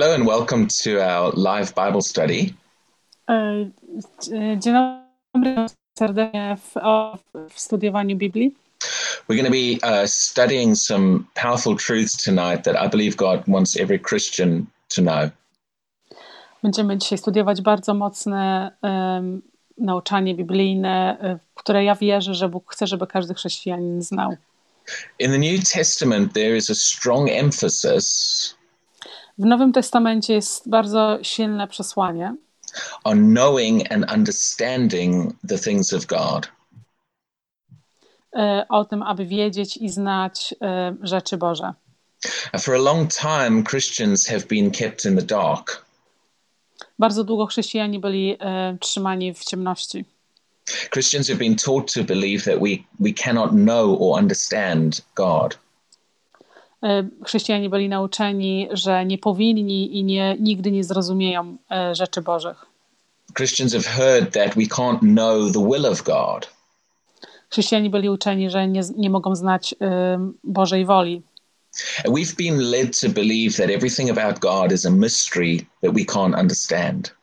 Hello and welcome to our live Bible study. E, Dzień dobry, serdecznie w, o- w studiowaniu Biblii. We're going to be uh, studying some powerful truths tonight that I believe God wants every Christian to know. Będziemy dzisiaj studiować bardzo mocne em, nauczanie biblijne, e, które ja wierzę, że Bóg chce, żeby każdy chrześcijanin znał. In the New Testament, there is a strong emphasis W Nowym Testamencie jest bardzo silne przesłanie on knowing and understanding the things of God. e, o tym, aby wiedzieć i znać e, rzeczy Boże. For a long time, Christians have been kept in the dark. Bardzo długo chrześcijanie byli e, trzymani w ciemności. Christians have been taught to believe that we, we cannot know or understand God. E, Chrześcijanie byli nauczeni, że nie powinni i nie, nigdy nie zrozumieją e, rzeczy Bożych. Christians have heard that we can't know the will of God. Chrześcijanie byli uczeni, że nie, nie mogą znać em, Bożej woli. And we've been led to believe that everything about God is a mystery that we can't understand.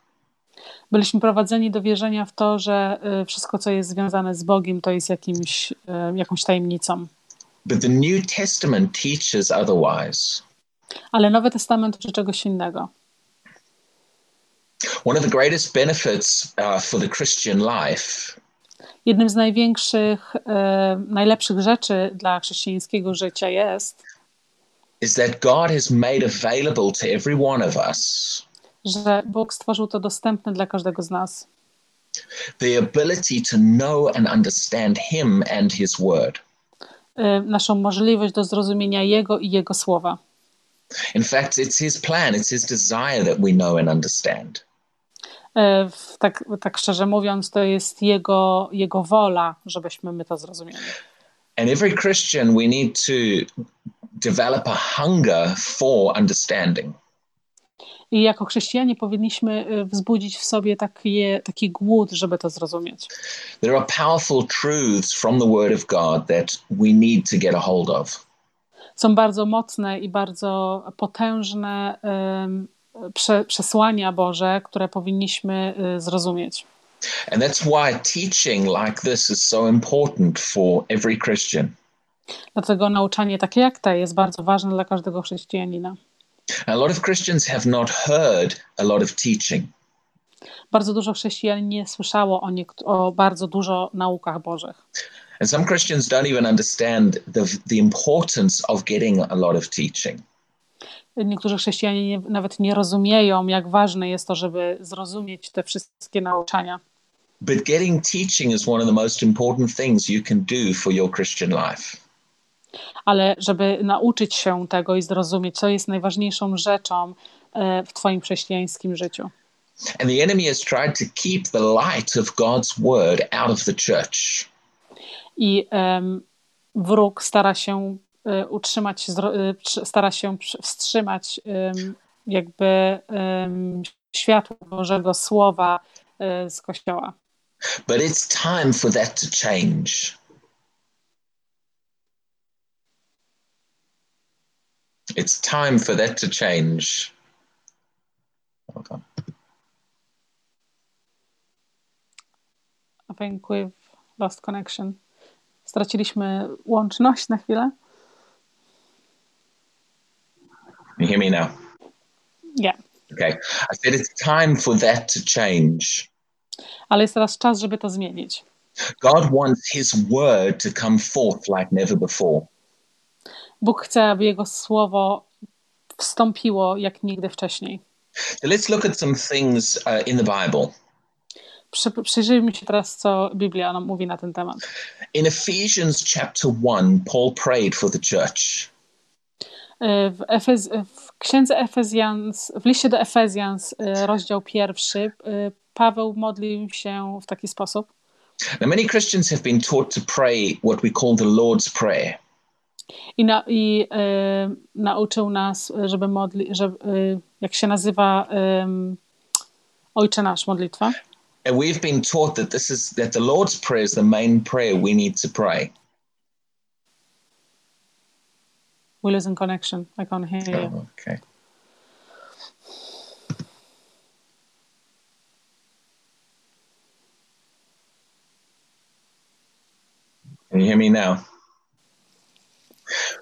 Byliśmy prowadzeni do wierzenia w to, że wszystko, co jest związane z Bogiem, to jest jakimś, jakąś tajemnicą. But the New Testament teaches otherwise. Ale Nowy Testament uczy czegoś innego. One of the greatest benefits uh, for the Christian life Jednym z największych, e, najlepszych rzeczy dla chrześcijańskiego życia jest, is that God has made available to every one of us że Bóg stworzył to dostępne dla każdego z nas. the ability to know and understand Him and His Word. E, Naszą możliwość do zrozumienia Jego i Jego słowa. In fact, it's His plan, it's His desire that we know and understand. W- Tak, tak szczerze mówiąc, to jest Jego, Jego wola, żebyśmy my to zrozumieli. And every Christian, we need to develop a hunger for understanding. I jako chrześcijanie powinniśmy e, wzbudzić w sobie takie, taki głód, żeby to zrozumieć. There are powerful truths from the Word of God that we need to get a hold of. Są bardzo mocne i bardzo potężne em, prze, przesłania Boże, które powinniśmy e, zrozumieć. And that's why teaching like this is so important for every Christian. Dlatego nauczanie takie jak te jest bardzo ważne dla każdego chrześcijanina. A lot of Christians have not heard a lot of teaching. Bardzo dużo chrześcijan nie słyszało o, o bardzo dużo naukach Bożych. And some Christians don't even understand the, the importance of getting a lot of teaching. Niektórzy chrześcijanie nie, nawet nie rozumieją, jak ważne jest to, żeby zrozumieć te wszystkie nauczania. But getting teaching is one of the most important things you can do for your Christian life. Ale żeby nauczyć się tego i zrozumieć, co jest najważniejszą rzeczą e, w Twoim chrześcijańskim życiu. And the enemy has tried to keep the light of God's word out of the church. I em, wróg stara się e, utrzymać, e, stara się wstrzymać em, jakby em, światło Bożego Słowa z Kościoła. But it's time for that to change. It's time for that to change. Hold on. I think we've lost connection. Straciliśmy łączność na chwilę. Can you hear me now? Nie. Okay. I said it's time for that to change. Ale jest teraz czas, żeby to zmienić. God wants his word to come forth like never before. Bóg chce, aby Jego Słowo wstąpiło jak nigdy wcześniej. Let's look at some things uh, in the Bible. Przy, przyjrzyjmy się teraz, co Biblia nam mówi na ten temat. In Ephesians chapter 1, Paul prayed for the church. E, W, Efez, w księdze Efezjans, w liście do Efezjans, e, rozdział pierwszy, e, Paweł modlił się w taki sposób. Now, many Christians have been taught to pray what we call the Lord's Prayer. i, na, nauczył nas, żeby modli, że, jak się nazywa Ojcze Nasz modlitwa. And we've been taught that this is that the Lord's prayer is the main prayer we need to pray. We lose in connection. I can't hear you. Oh, okay. Can you hear me now?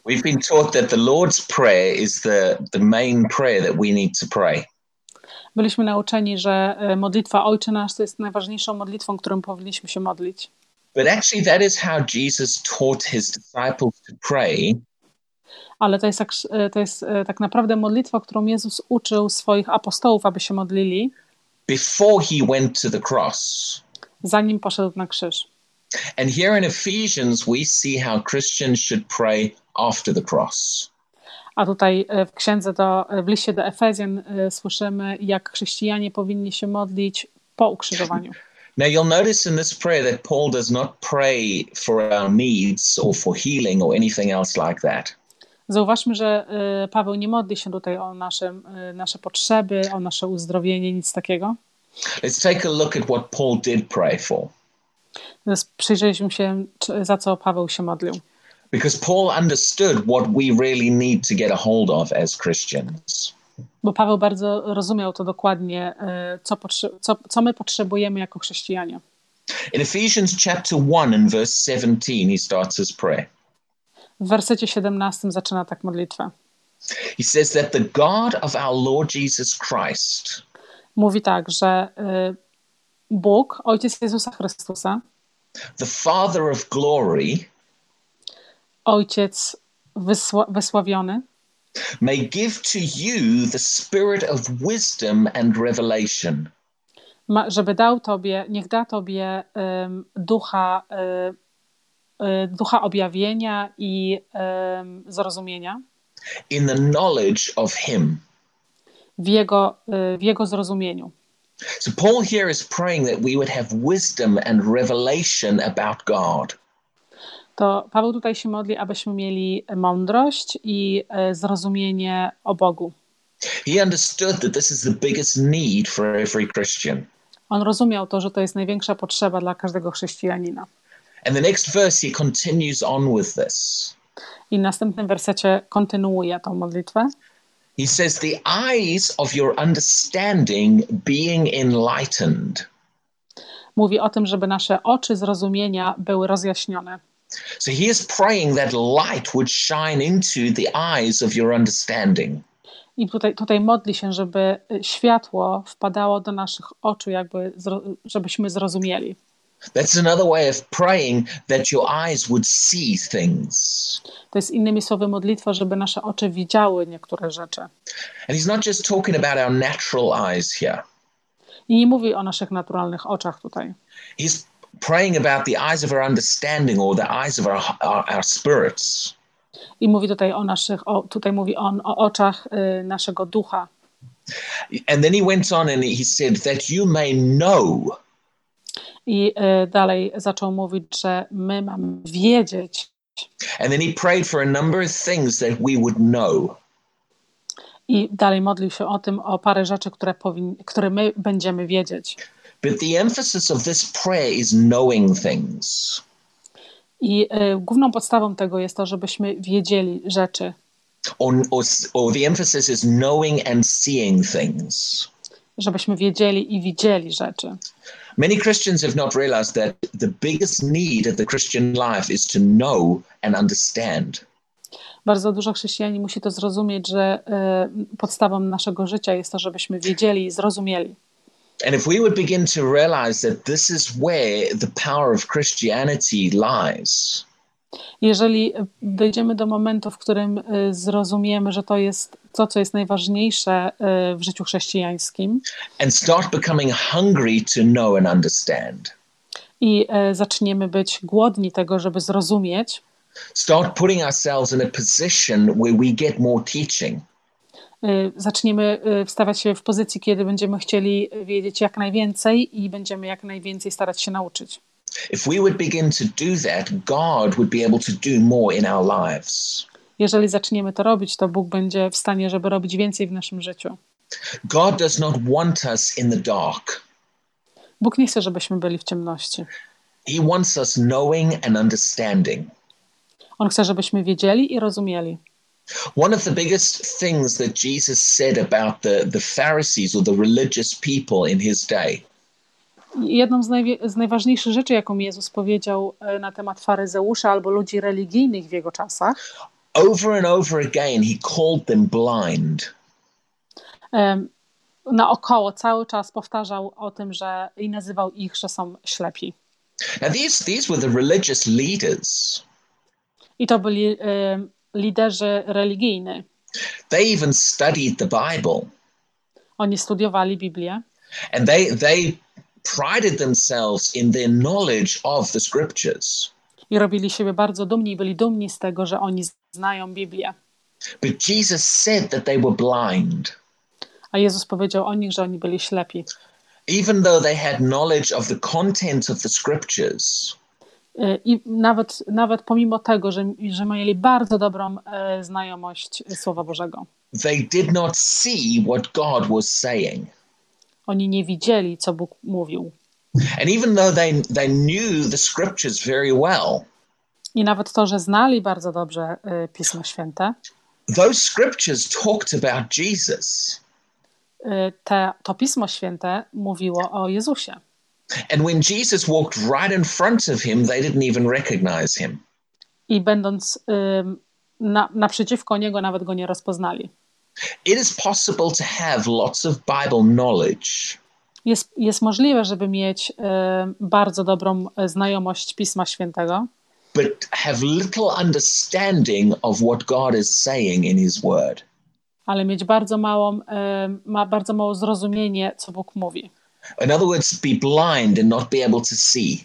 We've been taught that the Lord's Prayer is the, the main prayer that we need to pray. Byliśmy nauczeni, że e, modlitwa Ojcze Nasz to jest najważniejszą modlitwą, którą powinniśmy się modlić. But actually, that is how Jesus taught his disciples to pray Ale to jest, tak, e, to jest e, tak naprawdę modlitwa, którą Jezus uczył swoich apostołów, aby się modlili, before he went to the cross. zanim poszedł na krzyż. And here in Ephesians, we see how Christians should pray after the cross. A tutaj e, w księdze do, w liście do Efezjan e, słyszymy, jak chrześcijanie powinni się modlić po ukrzyżowaniu. Now, you'll notice in this prayer that Paul does not pray for our needs or for healing or anything else like that. Zauważmy, że e, Paweł nie modli się tutaj o nasze, e, nasze potrzeby, o nasze uzdrowienie, nic takiego. Let's take a look at what Paul did pray for. Przyjrzeliśmy się, za co Paweł się modlił. Because Paul understood what we really need to get a hold of as Christians. Bo Paweł bardzo rozumiał to dokładnie, e, co, co, co my potrzebujemy jako chrześcijanie. In Ephesians chapter 1 and verse 17, he starts his prayer. W wersecie 17 zaczyna tak modlitwę. He says that the God of our Lord Jesus Christ, Mówi tak, że e, Bóg, Ojciec Jezusa Chrystusa, the Father of glory, Ojciec wysła- wysławiony, may give to you the spirit of wisdom and revelation ma, żeby dał Tobie, niech da Tobie em, ducha, e, e, ducha objawienia i zrozumienia in the knowledge of Him. w jego, e, w jego zrozumieniu. So, Paul here is praying that we would have wisdom and revelation about God. To Paweł tutaj się modli, abyśmy mieli mądrość i e, zrozumienie o Bogu. He understood that this is the biggest need for every Christian. On rozumiał to, że to jest największa potrzeba dla każdego chrześcijanina. And the next verse, he continues on with this. I w następnym wersecie kontynuuje tą modlitwę. He says, The eyes of your understanding being enlightened. Mówi o tym, żeby nasze oczy zrozumienia były rozjaśnione. So he is praying that light would shine into the eyes of your understanding. I tutaj, tutaj modli się, żeby y, światło wpadało do naszych oczu, jakby żebyśmy zrozumieli. That's another way of praying that your eyes would see things. To jest innymi słowy modlitwa, żeby nasze oczy widziały niektóre rzeczy. And he's not just talking about our natural eyes here. I nie mówi o naszych naturalnych oczach tutaj. He's praying about the eyes of our understanding or the eyes of our, our, our spirits. I mówi tutaj o naszych, o, tutaj mówi on o oczach y, naszego ducha. And then he went on and he said, that you may know I y, dalej zaczął mówić, że my mamy wiedzieć. And then he prayed for a number of things that we would know. I dalej modlił się o tym, o parę rzeczy, które, powin, które my będziemy wiedzieć. But the emphasis of this prayer is knowing things. I y, główną podstawą tego jest to, żebyśmy wiedzieli rzeczy. Or, or, or the emphasis is knowing and seeing things. Żebyśmy wiedzieli i widzieli rzeczy. Many Christians have not realized that the biggest need of the Christian life is to know and understand. Bardzo dużo chrześcijanin musi to zrozumieć, że y, podstawą naszego życia jest to, żebyśmy wiedzieli i zrozumieli. And if we would begin to realize that this is where the power of Christianity lies, Jeżeli dojdziemy do momentu, w którym y, zrozumiemy, że to jest to, co jest najważniejsze y, w życiu chrześcijańskim and start becoming hungry to know and understand, i y, zaczniemy być głodni tego, żeby zrozumieć, start putting ourselves in a position where we get more teaching, zaczniemy y, wstawać się w pozycji, kiedy będziemy chcieli wiedzieć jak najwięcej i będziemy jak najwięcej starać się nauczyć. if we would begin to do that, God would be able to do more in our lives. Jeżeli zaczniemy to robić, to Bóg będzie w stanie, żeby robić więcej w naszym życiu. God does not want us in the dark. Bóg nie chce, żebyśmy byli w ciemności. He wants us knowing and understanding. On chce, żebyśmy wiedzieli i rozumieli. One of the biggest things that Jesus said about the, the Pharisees or the religious people in his day Jedną z, najwie- z najważniejszych rzeczy, jaką Jezus powiedział e, na temat faryzeusza albo ludzi religijnych w jego czasach, over and over again, he called them blind. em, naokoło cały czas powtarzał o tym, że i nazywał ich, że są ślepi. Now, these, these were the religious leaders. I to byli em, liderzy religijni. They even studied the Bible Oni studiowali Biblię and they, they prided themselves in their knowledge of the scriptures. i robili siebie bardzo dumni i byli dumni z tego, że oni znają Biblię. But Jesus said that they were blind. A Jezus powiedział o nich, że oni byli ślepi. Even though they had knowledge of the content of the scriptures, I nawet, nawet pomimo tego, że, że mieli bardzo dobrą e, znajomość Słowa Bożego, they did not see what God was saying. oni nie widzieli, co Bóg mówił. And even though they, they knew the scriptures very well, I nawet to, że znali bardzo dobrze y, Pismo Święte, those scriptures talked about Jesus. te, to Pismo Święte mówiło o Jezusie. And when Jesus walked right in front of him, they didn't even recognize him. I będąc ym, na, naprzeciwko Niego, nawet Go nie rozpoznali. It is possible to have lots of Bible knowledge, Jest, jest możliwe, żeby mieć y, bardzo dobrą e, znajomość Pisma Świętego, but have little understanding of what God is saying in his word. ale mieć bardzo małą, y, ma bardzo mało zrozumienie, co Bóg mówi. In other words, be blind and not be able to see.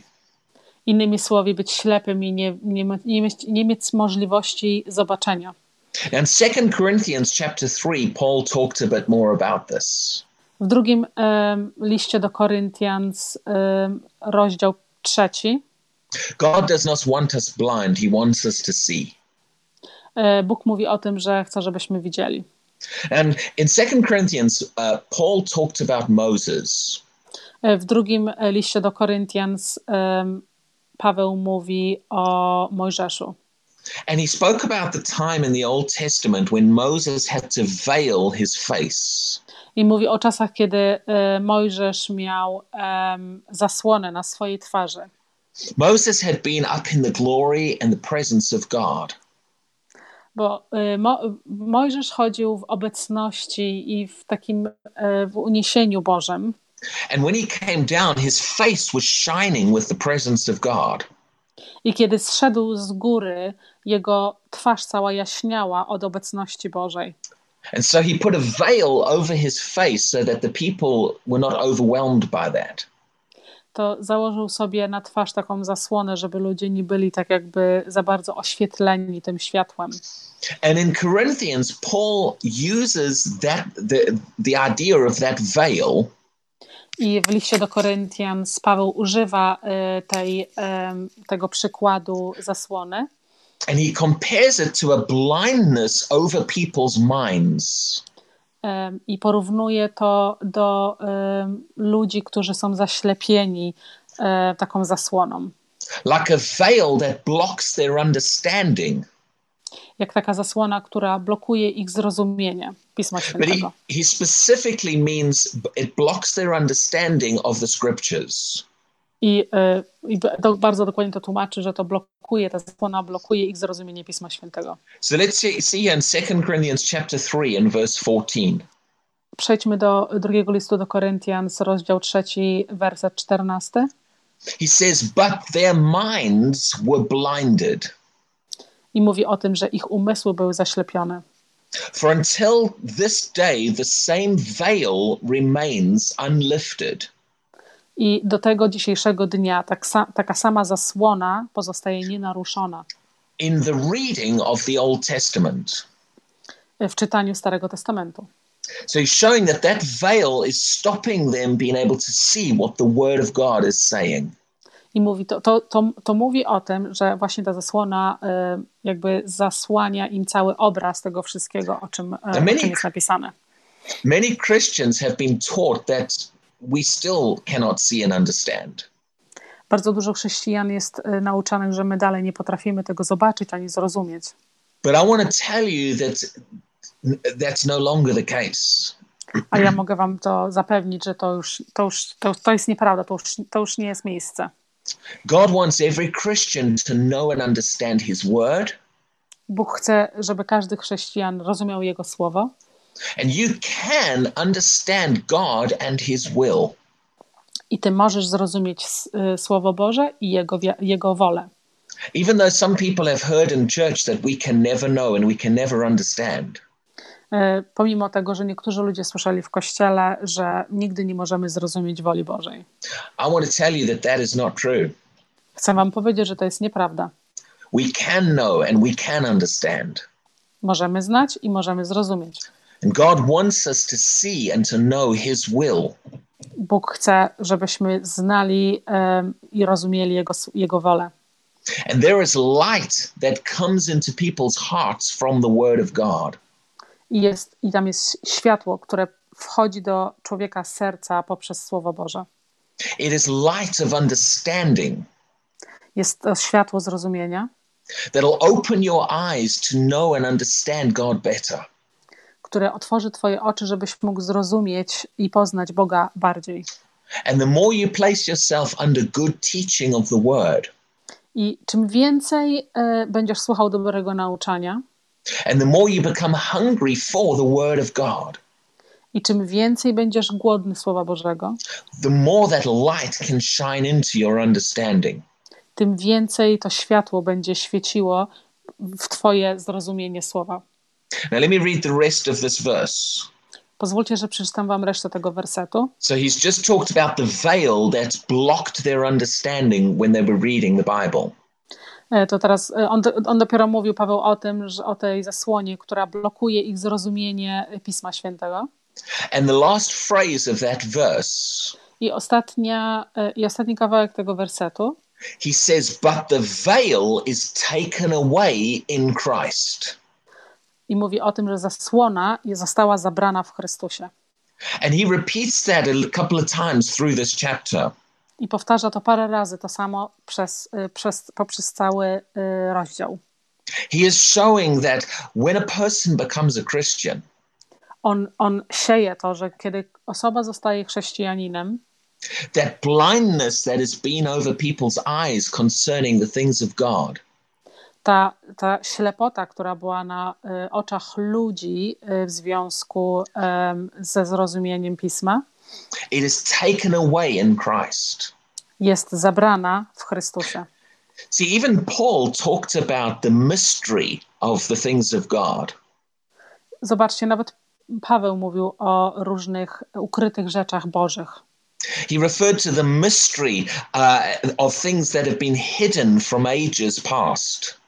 Innymi słowy, być ślepym i nie, nie, nie, mieć, nie mieć możliwości zobaczenia. In 2 Corinthians chapter 3, Paul talked a bit more about this. W drugim em, liście do Koryntian, em, rozdział trzeci, God does not want us blind, he wants us to see. e, Bóg mówi o tym, że chce, żebyśmy widzieli. And in 2 Corinthians, uh, Paul talked about Moses. E, W drugim e, liście do Koryntian Paweł mówi o Mojżeszu. And he spoke about the time in the Old Testament when Moses had to veil his face. I mówi o czasach, kiedy e, Mojżesz miał em, zasłonę na swojej twarzy. Moses had been up in the glory and the presence of God. Bo Mo, Mojżesz chodził w obecności i w takim w uniesieniu Bożym. And when he came down, his face was shining with the presence of God. I kiedy zszedł z góry, jego twarz cała jaśniała od obecności Bożej. And so he put a veil over his face so that the people were not overwhelmed by that. To założył sobie na twarz taką zasłonę, żeby ludzie nie byli tak jakby za bardzo oświetleni tym światłem. And in Corinthians, Paul uses that the the idea of that veil I w liście do Koryntian Paweł używa y, tej, em, tego przykładu zasłony and he compares it to a blindness over people's minds. em, i porównuje to do ludzi, którzy są zaślepieni taką zasłoną. like a veil that blocks their understanding. Jak taka zasłona, która blokuje ich zrozumienie Pisma But he, Świętego. he specifically means it blocks their understanding of the scriptures. I, y, i to bardzo dokładnie to tłumaczy, że to blokuje, ta zasłona blokuje ich zrozumienie Pisma Świętego. So let's see, here in 2 Corinthians chapter 3 and verse 14. Przejdźmy do drugiego listu do Koryntian, rozdział trzeci, werset 14. He says, But their minds were blinded. I mówi o tym, że ich umysły były zaślepione. For until this day, the same veil remains unlifted. I do tego dzisiejszego dnia tak sa- taka sama zasłona pozostaje nienaruszona in the reading of the Old Testament. w czytaniu Starego Testamentu. So he's showing that that veil is stopping them being able to see what the Word of God is saying. I mówi, to, to, to, to mówi o tym, że właśnie ta zasłona y, jakby zasłania im cały obraz tego wszystkiego, o czym, y, o many- czym jest napisane. Many Christians have been taught that we still cannot see and understand. Bardzo dużo chrześcijan jest y, nauczanych, że my dalej nie potrafimy tego zobaczyć ani zrozumieć. But I want to tell you that that's no longer the case. A ja mogę wam to zapewnić, że to już, to już to, to jest nieprawda, to już, to już nie jest miejsce. God wants every Christian to know and understand his word. Bóg chce, żeby każdy chrześcijan rozumiał Jego słowo. And you can understand God and his will. I ty możesz zrozumieć y, Słowo Boże i Jego, Jego wolę. Even though some people have heard in church that we can never know and we can never understand. Y, pomimo tego, że niektórzy ludzie słyszeli w kościele, że nigdy nie możemy zrozumieć woli Bożej. I want to tell you that that is not true. Chcę wam powiedzieć, że to jest nieprawda. We can know and we can understand. Możemy znać i możemy zrozumieć. And God wants us to see and to know his will. Bóg chce, żebyśmy znali um, i rozumieli jego, jego wolę. And there is light that comes into people's hearts from the word of God. I, jest, I tam jest światło, które wchodzi do człowieka serca poprzez Słowo Boże. It is light of understanding. Jest to światło zrozumienia. That'll open your eyes to know and understand God better. Które otworzy twoje oczy, żebyś mógł zrozumieć i poznać Boga bardziej. And the more you place yourself under good teaching of the word. I czym więcej e, będziesz słuchał dobrego nauczania. And the more you become hungry for the word of God. I czym więcej będziesz głodny Słowa Bożego, the more that light can shine into your understanding. Tym więcej to światło będzie świeciło w twoje zrozumienie słowa. Now let me read the rest of this verse. Pozwólcie, że przeczytam wam resztę tego wersetu. So he's just talked about the veil that blocked their understanding when they were reading the Bible. E, to teraz e, on, on dopiero mówił, Paweł, o tym, że o tej zasłonie, która blokuje ich zrozumienie Pisma Świętego. And the last phrase of that verse. I ostatnia e, i ostatni kawałek tego wersetu. He says, but the veil is taken away in Christ. I mówi o tym, że zasłona została zabrana w Chrystusie. And he repeats that a couple of times through this chapter. I powtarza to parę razy to samo przez, przez, poprzez cały rozdział. He is showing that when a person becomes a Christian, on, on sieje to, że kiedy osoba zostaje chrześcijaninem, that blindness that has been over people's eyes concerning the things of God. Ta, ta ślepota, która była na y, oczach ludzi y, w związku y, ze zrozumieniem pisma, it is taken away in Christ. Jest zabrana w Chrystusie. See, even Paul talked about the mystery of the things of God. Zobaczcie, nawet Paweł mówił o różnych ukrytych rzeczach bożych. He referred to the mystery uh, of things that have been hidden from ages past.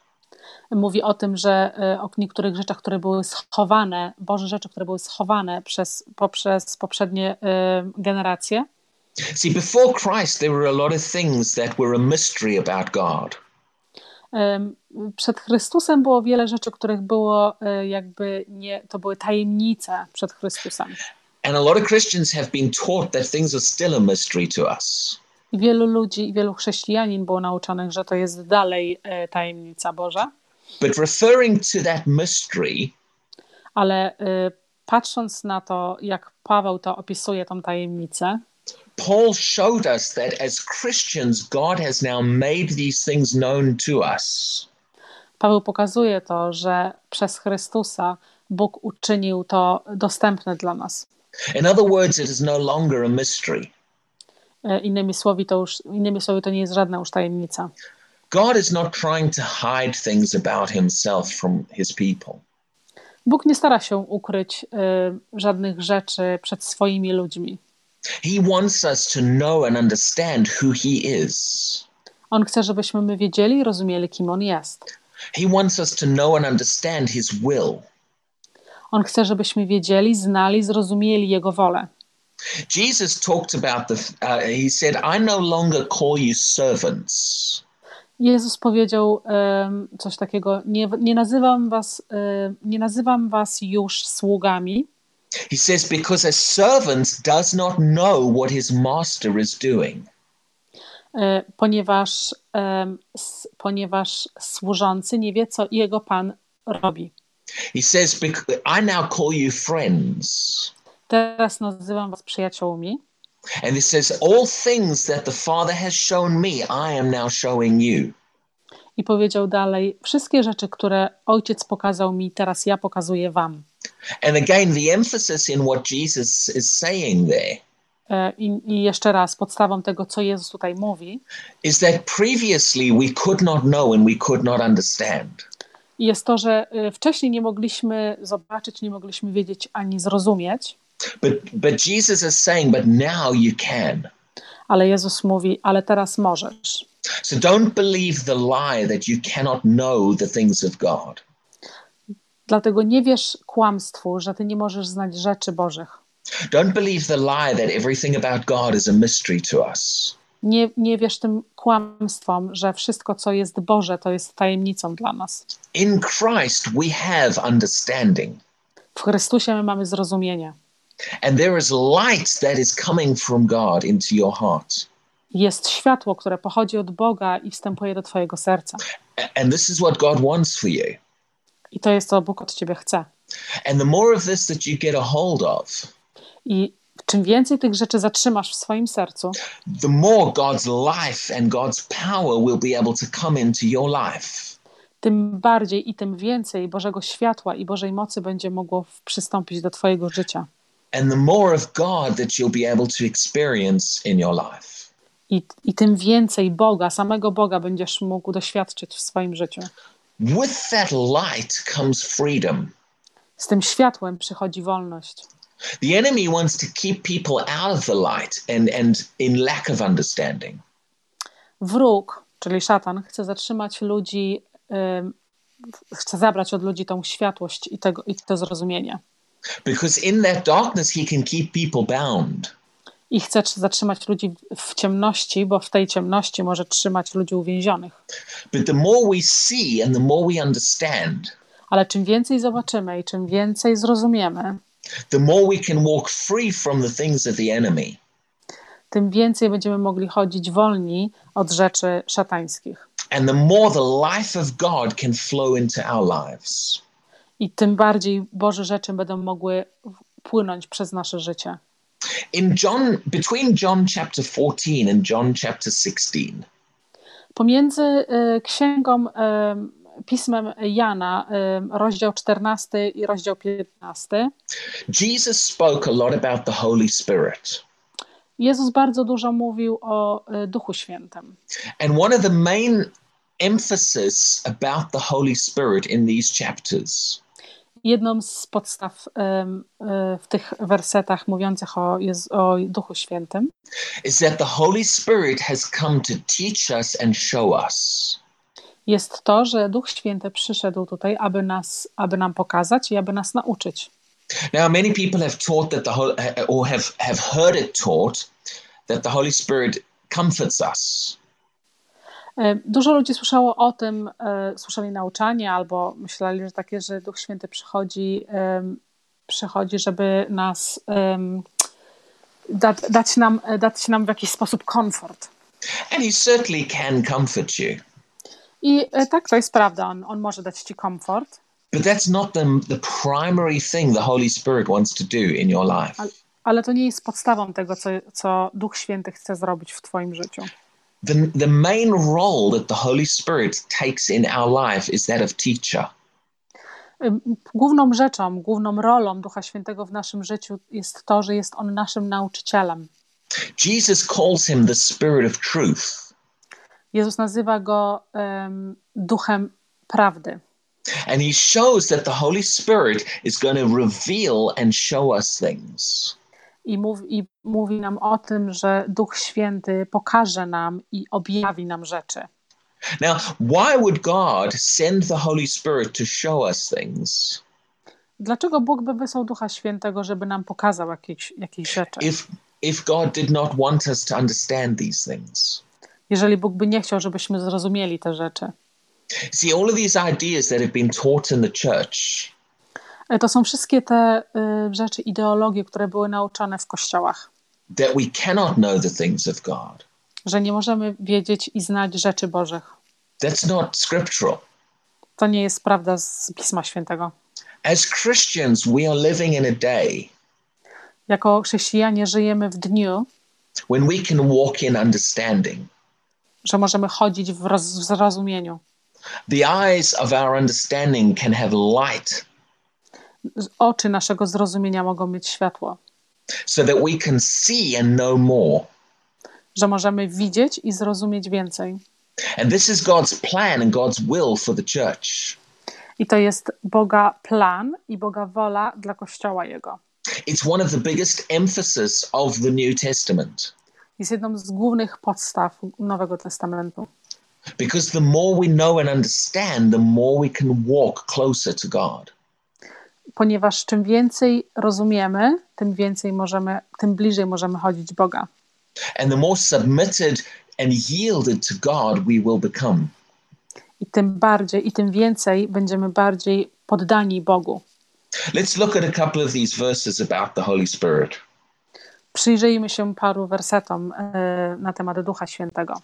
Mówi o tym, że e, o niektórych rzeczach, które były schowane, Boże rzeczy, które były schowane przez, poprzez poprzednie y, generacje. See, before Christ, there were a lot of things that were a mystery about God. Przed Chrystusem było wiele rzeczy, których było e, jakby nie, to były tajemnice przed Chrystusem. And a lot of Christians have been taught that things are still a mystery to us. I wielu ludzi, wielu chrześcijanin było nauczonych, że to jest dalej e, tajemnica Boża. But referring to that mystery, ale e, patrząc na to, jak Paweł to opisuje, tą tajemnicę, Paul showed us that as Christians, God has now made these things known to us. Paweł pokazuje to, że przez Chrystusa Bóg uczynił to dostępne dla nas. In other words, it is no longer a mystery. E, innymi słowy, to już, innymi słowy, to nie jest żadna już tajemnica. God is not trying to hide things about himself from his people. Bóg nie stara się ukryć y, żadnych rzeczy przed swoimi ludźmi. He wants us to know and understand who he is. On chce, żebyśmy my wiedzieli i rozumieli, kim on jest. He wants us to know and understand his will. On chce, żebyśmy wiedzieli, znali, zrozumieli jego wolę. Jesus talked about the uh, he said I no longer call you servants. Jezus powiedział coś takiego, nie, nie, nazywam was, nie nazywam was już sługami. He says because a servant does not know what his master is doing. E, ponieważ, ponieważ służący nie wie, co jego pan robi. He says, I now call you friends. teraz nazywam was przyjaciółmi. And it says, All things that the Father has shown me, I am now showing you. I powiedział dalej: Wszystkie rzeczy, które ojciec pokazał mi, teraz ja pokazuję wam. And again, the emphasis in what Jesus is saying there E, I, I jeszcze raz, podstawą tego, co Jezus tutaj mówi, is that previously we could not know and we could not understand. jest to, że e, wcześniej nie mogliśmy zobaczyć, nie mogliśmy wiedzieć ani zrozumieć, But, but Jesus is saying, But now you can. ale Jezus mówi: Ale teraz możesz. So don't believe the lie that you cannot know the things of God. Dlatego nie wierz kłamstwu, że ty nie możesz znać rzeczy Bożych. Don't believe the lie that everything about God is a mystery to us. Nie, nie wierz tym kłamstwom, że wszystko, co jest Boże, to jest tajemnicą dla nas. In Christ, we have understanding. W Chrystusie my mamy zrozumienie. And there is light that is coming from God into your heart. Jest światło, które pochodzi od Boga i wstępuje do Twojego serca. And this is what God wants for you. I to jest co Bóg od Ciebie chce. And the more of this that you get a hold of, I czym więcej tych rzeczy zatrzymasz w swoim sercu, the more God's life and God's power will be able to come into your life. tym bardziej i tym więcej Bożego światła i Bożej mocy będzie mogło przystąpić do Twojego życia. And the more of God that you'll be able to experience in your life. I, I tym więcej Boga, samego Boga będziesz mógł doświadczyć w swoim życiu. With that light comes freedom. Z tym światłem przychodzi wolność. The enemy wants to keep people out of the light and, and in lack of understanding. Wróg, czyli szatan, chce zatrzymać ludzi, ym, chce zabrać od ludzi tą światłość i, tego, i to zrozumienie. Because in that darkness, he can keep people bound. I chce tr- zatrzymać ludzi w ciemności, bo w tej ciemności może trzymać ludzi uwięzionych. But the more we see and the more we understand, Ale czym więcej zobaczymy i czym więcej zrozumiemy, the more we can walk free from the things of the enemy. tym więcej będziemy mogli chodzić wolni od rzeczy szatańskich. And the more the life of God can flow into our lives. I tym bardziej Boże rzeczy będą mogły płynąć przez nasze życie. In John, between John chapter 14 and John chapter 16, Pomiędzy y, księgą, y, pismem Jana, y, rozdział 14 i rozdział 15, Jesus spoke a lot about the Holy Spirit. Jezus bardzo dużo mówił o Duchu Świętym. And one of the main emphasis about the Holy Spirit in these chapters Jedną z podstaw y, w tych wersetach mówiących o, o Duchu Świętym is that the Holy Spirit has come to teach us and show us. jest to, że Duch Święty przyszedł tutaj, aby, nas, aby nam pokazać i aby nas nauczyć. Now, many people have taught that the whole, or have, have heard it taught that the Holy Spirit comforts us. E, Dużo ludzi słyszało o tym, e, słyszeli nauczanie albo myśleli, że takie, że Duch Święty przychodzi, przychodzi żeby nas da, dać, nam, dać nam w jakiś sposób komfort. And He certainly can comfort you. I e, tak, to jest prawda, on, on może dać ci komfort, But that's not the, the primary thing the Holy Spirit wants to do in your life. ale, ale to nie jest podstawą tego, co, co Duch Święty chce zrobić w twoim życiu. The, the main role that the Holy Spirit takes in our life is that of teacher. Główną rzeczą, główną rolą Ducha Świętego w naszym życiu jest to, że jest on naszym nauczycielem. Jesus calls him the Spirit of truth. Jezus nazywa go em, duchem prawdy. And he shows that the Holy Spirit is going to reveal and show us things. I mówi, I mówi nam o tym, że Duch Święty pokaże nam i objawi nam rzeczy. Now, why would God send the Holy Spirit to show us things Dlaczego Bóg by wysłał Ducha Świętego, żeby nam pokazał jakieś, jakieś rzeczy? if if God did not want us to understand these things? Jeżeli Bóg by nie chciał, żebyśmy zrozumieli te rzeczy. See, all of these ideas that have been taught in the church To są wszystkie te y, rzeczy, ideologie, które były nauczane w kościołach. that we cannot know the things of God. Że nie możemy wiedzieć i znać rzeczy Bożych. That's not scriptural. To nie jest prawda z Pisma Świętego. As Christians, we are living in a day Jako chrześcijanie żyjemy w dniu, when we can walk in understanding. że możemy chodzić w, roz, w zrozumieniu. The eyes of our understanding can have light Oczy naszego zrozumienia mogą mieć światło, so that we can see and know more. że możemy widzieć i zrozumieć więcej. And this is God's plan and God's will for the church. I to jest Boga plan i Boga wola dla Kościoła Jego. It's one of the biggest emphasis of the New Testament Jest jedną z głównych podstaw Nowego Testamentu. because the more we know and understand, the more we can walk closer to God. Ponieważ czym więcej rozumiemy, tym więcej możemy, tym bliżej możemy chodzić Boga. And the more submitted and yielded to God we will become. I tym bardziej, i tym więcej będziemy bardziej poddani Bogu. Let's look at a couple of these verses about the Holy Spirit. Przyjrzyjmy się paru wersetom e, na temat Ducha Świętego.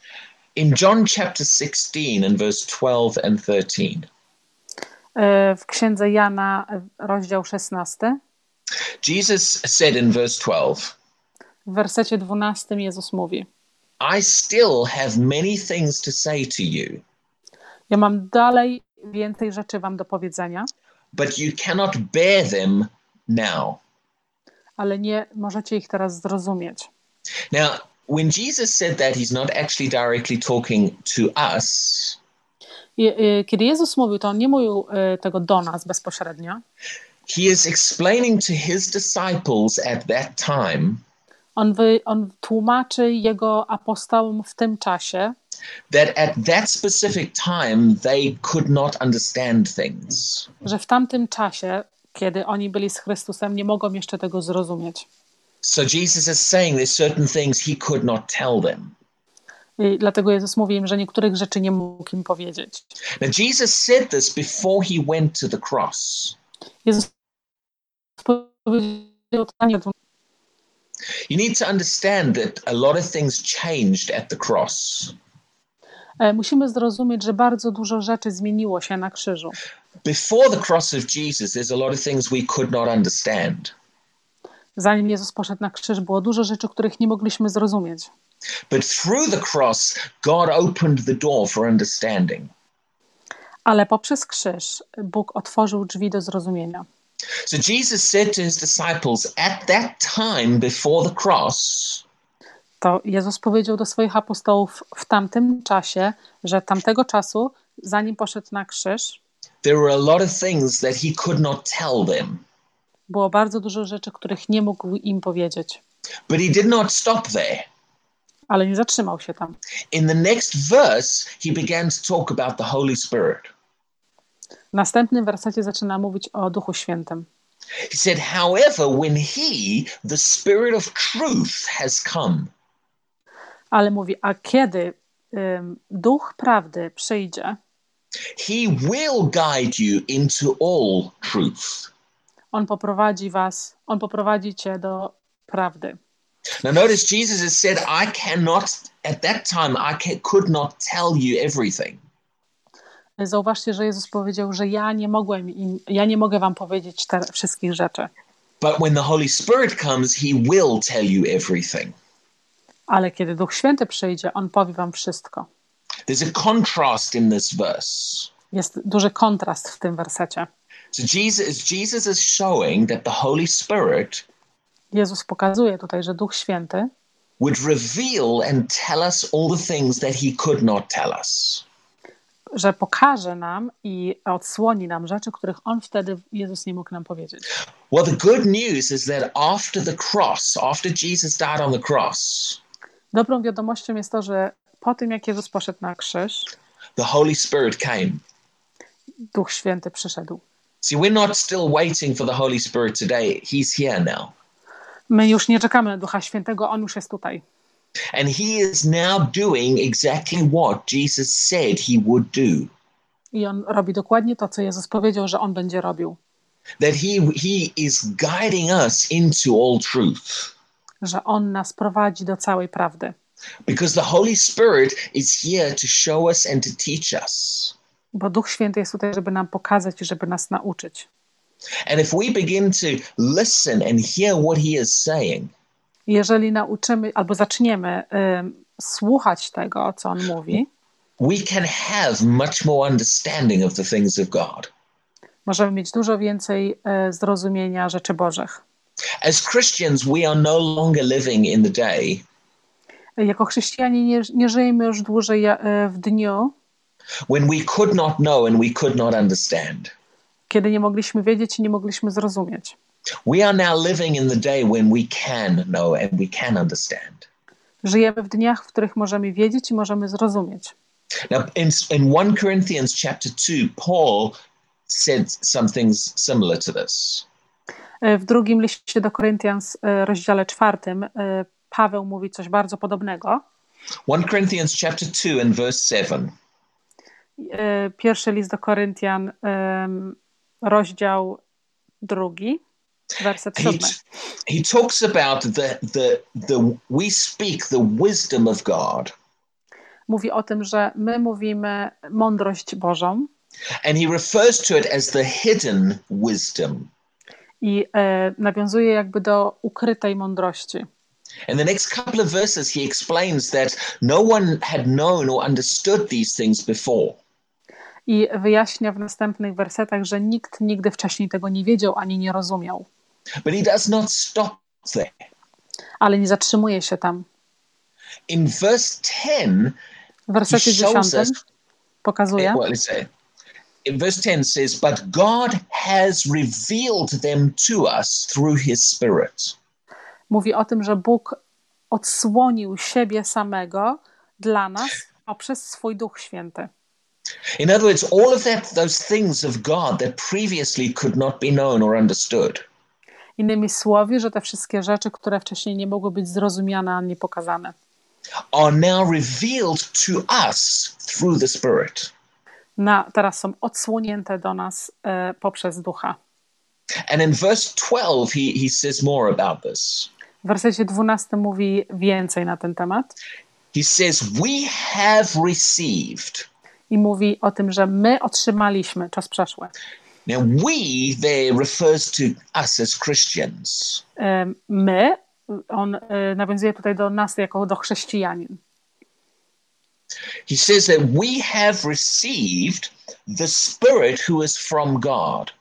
In John chapter 16 and verse 12 and 13, E, W księdze Jana, e, rozdział 16, Jesus said in verse 12, w wersecie 12 Jezus mówi: I still have many things to say to you, Ja mam dalej więcej rzeczy wam do powiedzenia, but you cannot bear them now. ale nie możecie ich teraz zrozumieć. Now, when Jesus said that, he's not actually directly talking to us, e, Kiedy Jezus mówił, to on nie mówił e, tego do nas bezpośrednio. he is explaining to his disciples at that time On, wy, on tłumaczy jego apostołom w tym czasie, that at that specific time they could not understand things. że w tamtym czasie, kiedy oni byli z Chrystusem, nie mogą jeszcze tego zrozumieć. So Jesus is saying there's certain things he could not tell them. I dlatego Jezus mówi im, że niektórych rzeczy nie mógł im powiedzieć. Now, Jesus said this before he went to the cross. Jezus powiedział to You need to understand that a lot of things changed at the cross. E, Musimy zrozumieć, że bardzo dużo rzeczy zmieniło się na krzyżu. Before the cross of Jesus, there's a lot of things we could not understand. Zanim Jezus poszedł na krzyż, było dużo rzeczy, których nie mogliśmy zrozumieć. But through the cross, God opened the door for understanding. Ale poprzez krzyż Bóg otworzył drzwi do zrozumienia. So Jesus said to his disciples at that time before the cross, To Jezus powiedział do swoich apostołów w tamtym czasie, że tamtego czasu, zanim poszedł na krzyż, there were a lot of things that he could not tell them. było bardzo dużo rzeczy, których nie mógł im powiedzieć. But he did not stop there. Ale nie zatrzymał się tam. In the next verse, he began to talk about the Holy Spirit. W następnym wersecie zaczyna mówić o Duchu Świętym. He said, However, when he, the Spirit of truth, has come, Ale mówi, a kiedy ym, Duch Prawdy przyjdzie, he will guide you into all truth. On poprowadzi was, On poprowadzi cię do prawdy. Now, notice Jesus has said, I cannot, at that time, I ca- could not tell you everything. Zauważcie, że Jezus powiedział, że ja nie mogłem im, ja nie mogę wam powiedzieć te wszystkich rzeczy. But when the Holy Spirit comes, he will tell you everything. Ale kiedy Duch Święty przyjdzie, On powie wam wszystko. There's a contrast in this verse. Jest duży kontrast w tym wersecie. So Jesus, Jesus is showing that the Holy Spirit Jezus pokazuje tutaj, że Duch Święty would reveal and tell us all the things that he could not tell us. że pokaże nam i odsłoni nam rzeczy, których On wtedy Jezus nie mógł nam powiedzieć. Well, the good news is that after the cross, after Jesus died on the cross, Dobrą wiadomością jest to, że po tym, jak Jezus poszedł na krzyż, the Holy Spirit came. Duch Święty przyszedł. See, we're not still waiting for the Holy Spirit today. He's here now. My już nie czekamy na Ducha Świętego, On już jest tutaj. And he is now doing exactly what Jesus said he would do. I On robi dokładnie to, co Jezus powiedział, że On będzie robił. That he, he is guiding us into all truth. Że On nas prowadzi do całej prawdy. Because the Holy Spirit is here to show us and to teach us. Bo Duch Święty jest tutaj, żeby nam pokazać i żeby nas nauczyć. And if we begin to listen and hear what he is saying, Jeżeli nauczymy albo zaczniemy ym, słuchać tego, co on mówi, we can have much more understanding of the things of God. możemy mieć dużo więcej e, zrozumienia rzeczy Bożych. As Christians, we are no longer living in the day Jako chrześcijanie nie, nie żyjemy już dłużej e, w dniu, when we could not know and we could not understand. Kiedy nie mogliśmy wiedzieć i nie mogliśmy zrozumieć. We are now living in the day when we can know and we can understand. Żyjemy w dniach, w których możemy wiedzieć i możemy zrozumieć. Now, in, in 1 Corinthians chapter 2, Paul said some things similar to this. E, W drugim liście do Koryntian, e, rozdziale czwartym, e, Paweł mówi coś bardzo podobnego. 1 Corinthians chapter 2 and verse 7. E, Pierwszy list do Koryntian, rozdział drugi, werset He, siódmy. he talks about the, the, the, we speak the wisdom of God. Mówi o tym, że my mówimy mądrość Bożą And he refers to it as the hidden wisdom. i e, nawiązuje jakby do ukrytej mądrości. In the next couple of verses, he explains that no one had known or understood these things before. I wyjaśnia w następnych wersetach, że nikt nigdy wcześniej tego nie wiedział ani nie rozumiał. But he does not stop there. Ale nie zatrzymuje się tam. In verse 10, W wersecie He shows dziesiątym us- pokazuje, well, in verse 10 says, But God has revealed them to us through his Spirit. mówi o tym, że Bóg odsłonił siebie samego dla nas poprzez swój Duch Święty. In other words, all of that, those things of God that previously could not be known or understood, Innymi słowy, że te wszystkie rzeczy, które wcześniej nie mogły być zrozumiane ani pokazane, are now revealed to us through the Spirit. na, teraz są odsłonięte do nas e, poprzez Ducha. And in verse 12, he, he says more about this. W wersecie 12 mówi więcej na ten temat He says, We have received. I mówi o tym, że my otrzymaliśmy czas przeszły. Now, we there refers to us as Christians. My, on e, nawiązuje tutaj do nas jako do chrześcijanin. He says that we have received the Spirit who is from God.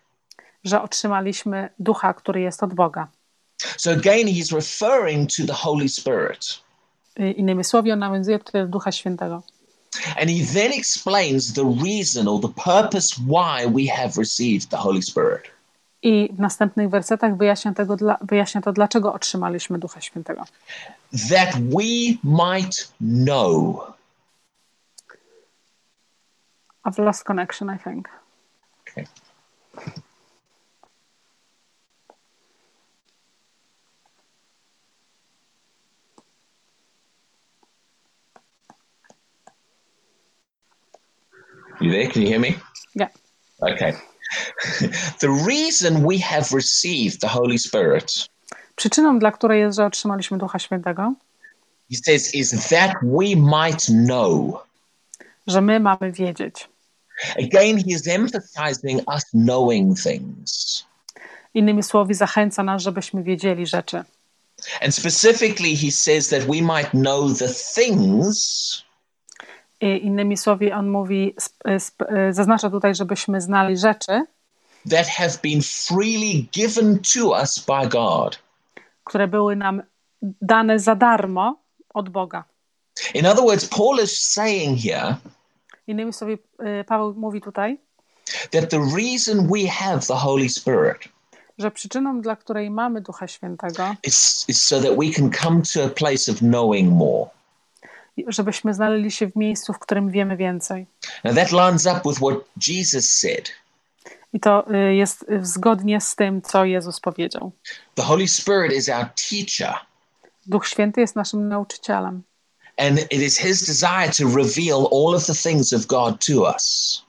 że otrzymaliśmy ducha, który jest od Boga. So again, he's referring to the Holy Spirit. Innymi słowy, on nawiązuje tutaj do Ducha Świętego. And he then explains the reason or the purpose why we have received the Holy Spirit. I w następnych wersetach wyjaśnia, tego dla, wyjaśnia to, dlaczego otrzymaliśmy Ducha Świętego. That we might know. I've lost connection, I think. Okay. You there? Can you hear me? Yeah. Okay. the reason we have received the Holy Spirit, Przyczyną, dla której jest, że otrzymaliśmy Ducha Świętego, he says, is that we might know. że my mamy wiedzieć. Again, he is emphasizing us knowing things. Innymi słowy, zachęca nas, żebyśmy wiedzieli rzeczy. And specifically, he says that we might know the things innymi słowy, on mówi, sp, y, zaznacza tutaj, żebyśmy znali rzeczy, that have been freely given to us by God. które były nam dane za darmo od Boga. In other words, Paul is saying here Innymi słowy, y, Paweł mówi tutaj, that the reason we have the Holy Spirit że przyczyną, dla której mamy Ducha Świętego, is, is so that we can come to a place of knowing more. Żebyśmy znaleźli się w miejscu, w którym wiemy więcej. Now, that lines up with what Jesus said. I to y, jest zgodnie z tym, co Jezus powiedział. The Holy Spirit is our teacher, Duch Święty jest naszym nauczycielem and it is his desire to reveal all of the things of God to us.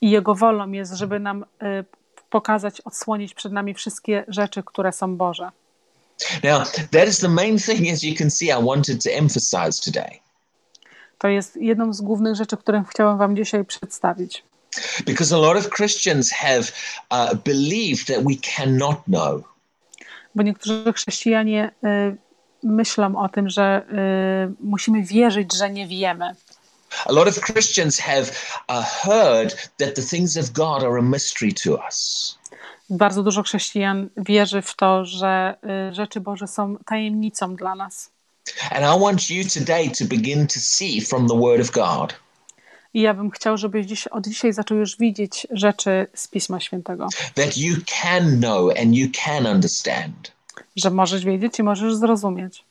i Jego wolą jest, żeby nam y, pokazać, odsłonić przed nami wszystkie rzeczy, które są Boże. Now, that is the main thing, as you can see, I wanted to emphasize today. To jest jedną z głównych rzeczy, którą chciałam Wam dzisiaj przedstawić. Because a lot of Christians have uh, believed that we cannot know. Bo niektórzy chrześcijanie y, myślą o tym, że y, musimy wierzyć, że nie wiemy. A lot of Christians have uh, heard that the things of God are a mystery to us. Bardzo dużo chrześcijan wierzy w to, że y, rzeczy Boże są tajemnicą dla nas. And I want you today to begin to see from the Word of God I ja bym chciał, żebyś dziś, od dzisiaj zaczął już widzieć rzeczy z Pisma Świętego. that you can know and you can understand. Że możesz wiedzieć i możesz zrozumieć.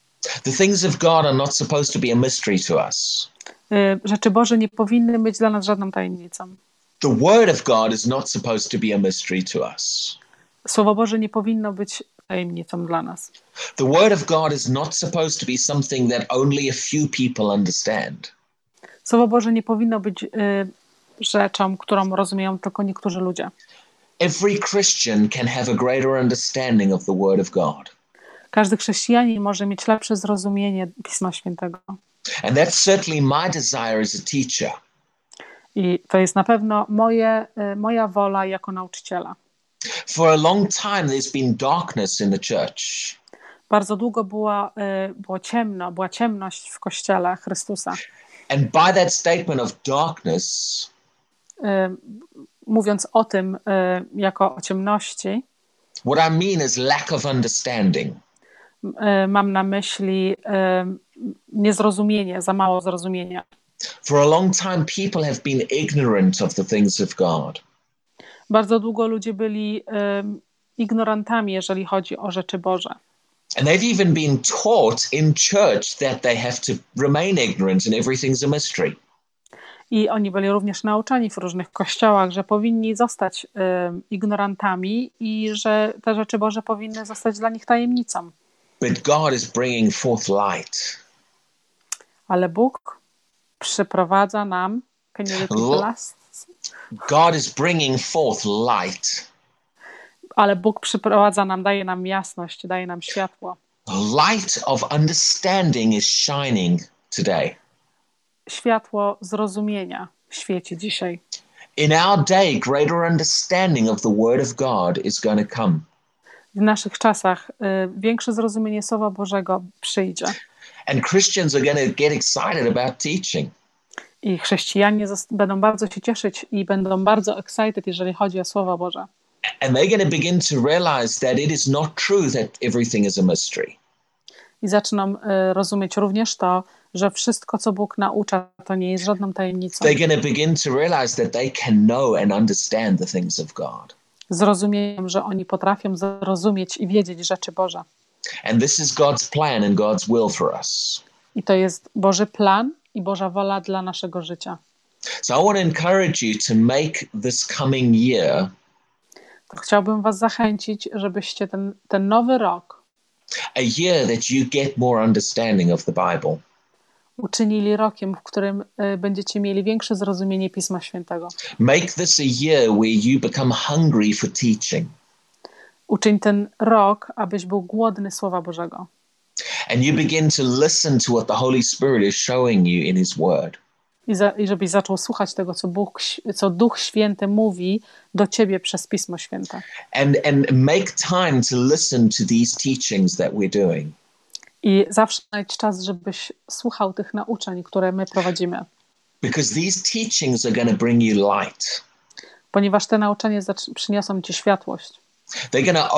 The things of God are not supposed to be a mystery to us. Y, Rzeczy Boże nie powinny być dla nas żadną tajemnicą. The Word of God is not supposed to be a mystery to us. Słowo Boże nie powinno być tajemnicą dla nas. The Word of God is not supposed to be something that only a few people understand. Słowo Boże nie powinno być y, rzeczą, którą rozumieją tylko niektórzy ludzie. Every Christian can have a greater understanding of the Word of God. Każdy chrześcijanin może mieć lepsze zrozumienie Pisma Świętego. And that's certainly my desire as a teacher. I to jest na pewno moje, y, moja wola jako nauczyciela. For a long time, there's been darkness in the church. Bardzo długo była, y, było ciemno, była ciemność w kościele Chrystusa. And by that statement of darkness, Y, Mówiąc o tym y, jako o ciemności, what I mean is lack of understanding. mam na myśli niezrozumienie, za mało zrozumienia. For a long time, people have been ignorant of the things of God. Bardzo długo ludzie byli ignorantami, jeżeli chodzi o rzeczy Boże. And they've even been taught in church that they have to remain ignorant and everything's a mystery. I oni byli również nauczani w różnych kościołach, że powinni zostać y, ignorantami i że te rzeczy Boże powinny zostać dla nich tajemnicą. But God is bringing forth light. Ale Bóg przyprowadza nam. Can you repeat the Lo- last? God is bringing forth light. Ale Bóg przyprowadza nam, daje nam jasność, daje nam światło. Light of understanding is shining today. Światło zrozumienia świeci dzisiaj. In our day, greater understanding of the Word of God is going to come. W naszych czasach y, większe zrozumienie Słowa Bożego przyjdzie. And Christians are going to get excited about teaching. I chrześcijanie będą bardzo się cieszyć i będą bardzo excited, jeżeli chodzi o Słowo Boże. And they're going to begin to realize that it is not true that everything is a mystery. I zaczną y, rozumieć również to, że wszystko, co Bóg naucza, to nie jest żadną tajemnicą. They're going to begin to realize that they can know and understand the things of God. Zrozumieją, że oni potrafią zrozumieć i wiedzieć rzeczy Boże. And this is God's plan and God's will for us. I to jest Boży plan i Boża wola dla naszego życia. So I want to encourage you to make this coming year To chciałbym Was zachęcić, żebyście ten, ten nowy rok a year that you get more understanding of the Bible. uczynili rokiem, w którym y, będziecie mieli większe zrozumienie Pisma Świętego. Make this a year where you become hungry for teaching Uczyń ten rok, abyś był głodny Słowa Bożego. And you begin to listen to what the Holy Spirit is showing you in His Word. I, za, I żebyś zaczął słuchać tego, co, Bóg, co Duch Święty mówi do ciebie przez Pismo Święte. And, and make time to listen to these teachings that we're doing. I zawsze znajdź czas, żebyś słuchał tych nauczeń, które my prowadzimy. Because these teachings are going to bring you light. Ponieważ te nauczania zac- przyniosą ci światłość. They're going to